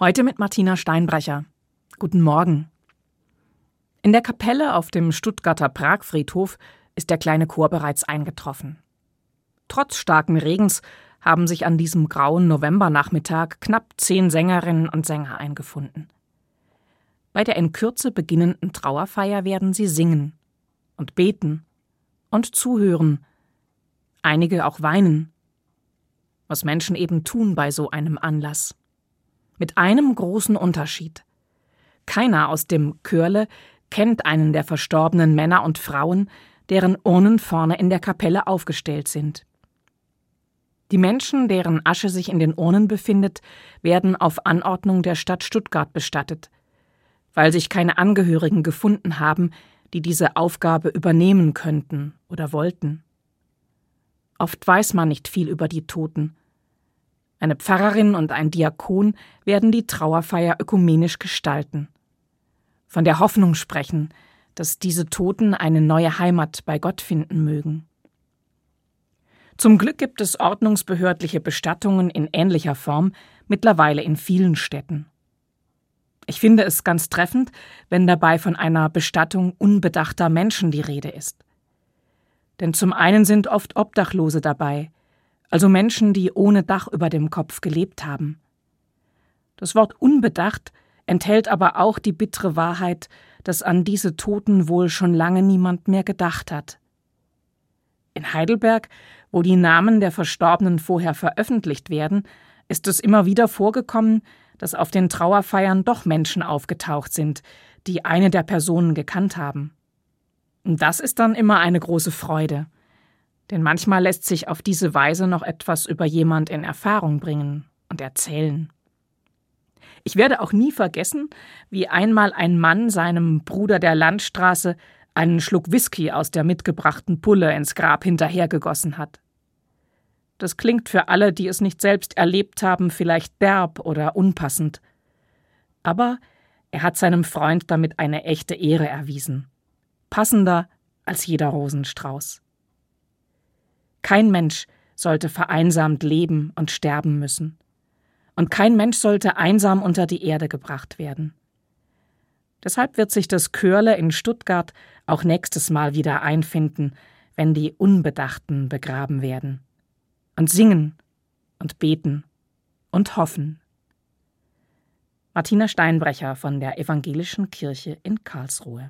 Heute mit Martina Steinbrecher. Guten Morgen. In der Kapelle auf dem Stuttgarter Pragfriedhof ist der kleine Chor bereits eingetroffen. Trotz starken Regens haben sich an diesem grauen Novembernachmittag knapp zehn Sängerinnen und Sänger eingefunden. Bei der in Kürze beginnenden Trauerfeier werden sie singen und beten und zuhören, einige auch weinen, was Menschen eben tun bei so einem Anlass. Mit einem großen Unterschied. Keiner aus dem Körle kennt einen der verstorbenen Männer und Frauen, deren Urnen vorne in der Kapelle aufgestellt sind. Die Menschen, deren Asche sich in den Urnen befindet, werden auf Anordnung der Stadt Stuttgart bestattet, weil sich keine Angehörigen gefunden haben, die diese Aufgabe übernehmen könnten oder wollten. Oft weiß man nicht viel über die Toten, eine Pfarrerin und ein Diakon werden die Trauerfeier ökumenisch gestalten. Von der Hoffnung sprechen, dass diese Toten eine neue Heimat bei Gott finden mögen. Zum Glück gibt es ordnungsbehördliche Bestattungen in ähnlicher Form mittlerweile in vielen Städten. Ich finde es ganz treffend, wenn dabei von einer Bestattung unbedachter Menschen die Rede ist. Denn zum einen sind oft Obdachlose dabei, also Menschen, die ohne Dach über dem Kopf gelebt haben. Das Wort unbedacht enthält aber auch die bittere Wahrheit, dass an diese Toten wohl schon lange niemand mehr gedacht hat. In Heidelberg, wo die Namen der Verstorbenen vorher veröffentlicht werden, ist es immer wieder vorgekommen, dass auf den Trauerfeiern doch Menschen aufgetaucht sind, die eine der Personen gekannt haben. Und das ist dann immer eine große Freude. Denn manchmal lässt sich auf diese Weise noch etwas über jemand in Erfahrung bringen und erzählen. Ich werde auch nie vergessen, wie einmal ein Mann seinem Bruder der Landstraße einen Schluck Whisky aus der mitgebrachten Pulle ins Grab hinterhergegossen hat. Das klingt für alle, die es nicht selbst erlebt haben, vielleicht derb oder unpassend. Aber er hat seinem Freund damit eine echte Ehre erwiesen. Passender als jeder Rosenstrauß. Kein Mensch sollte vereinsamt leben und sterben müssen. Und kein Mensch sollte einsam unter die Erde gebracht werden. Deshalb wird sich das Körle in Stuttgart auch nächstes Mal wieder einfinden, wenn die Unbedachten begraben werden. Und singen und beten und hoffen. Martina Steinbrecher von der Evangelischen Kirche in Karlsruhe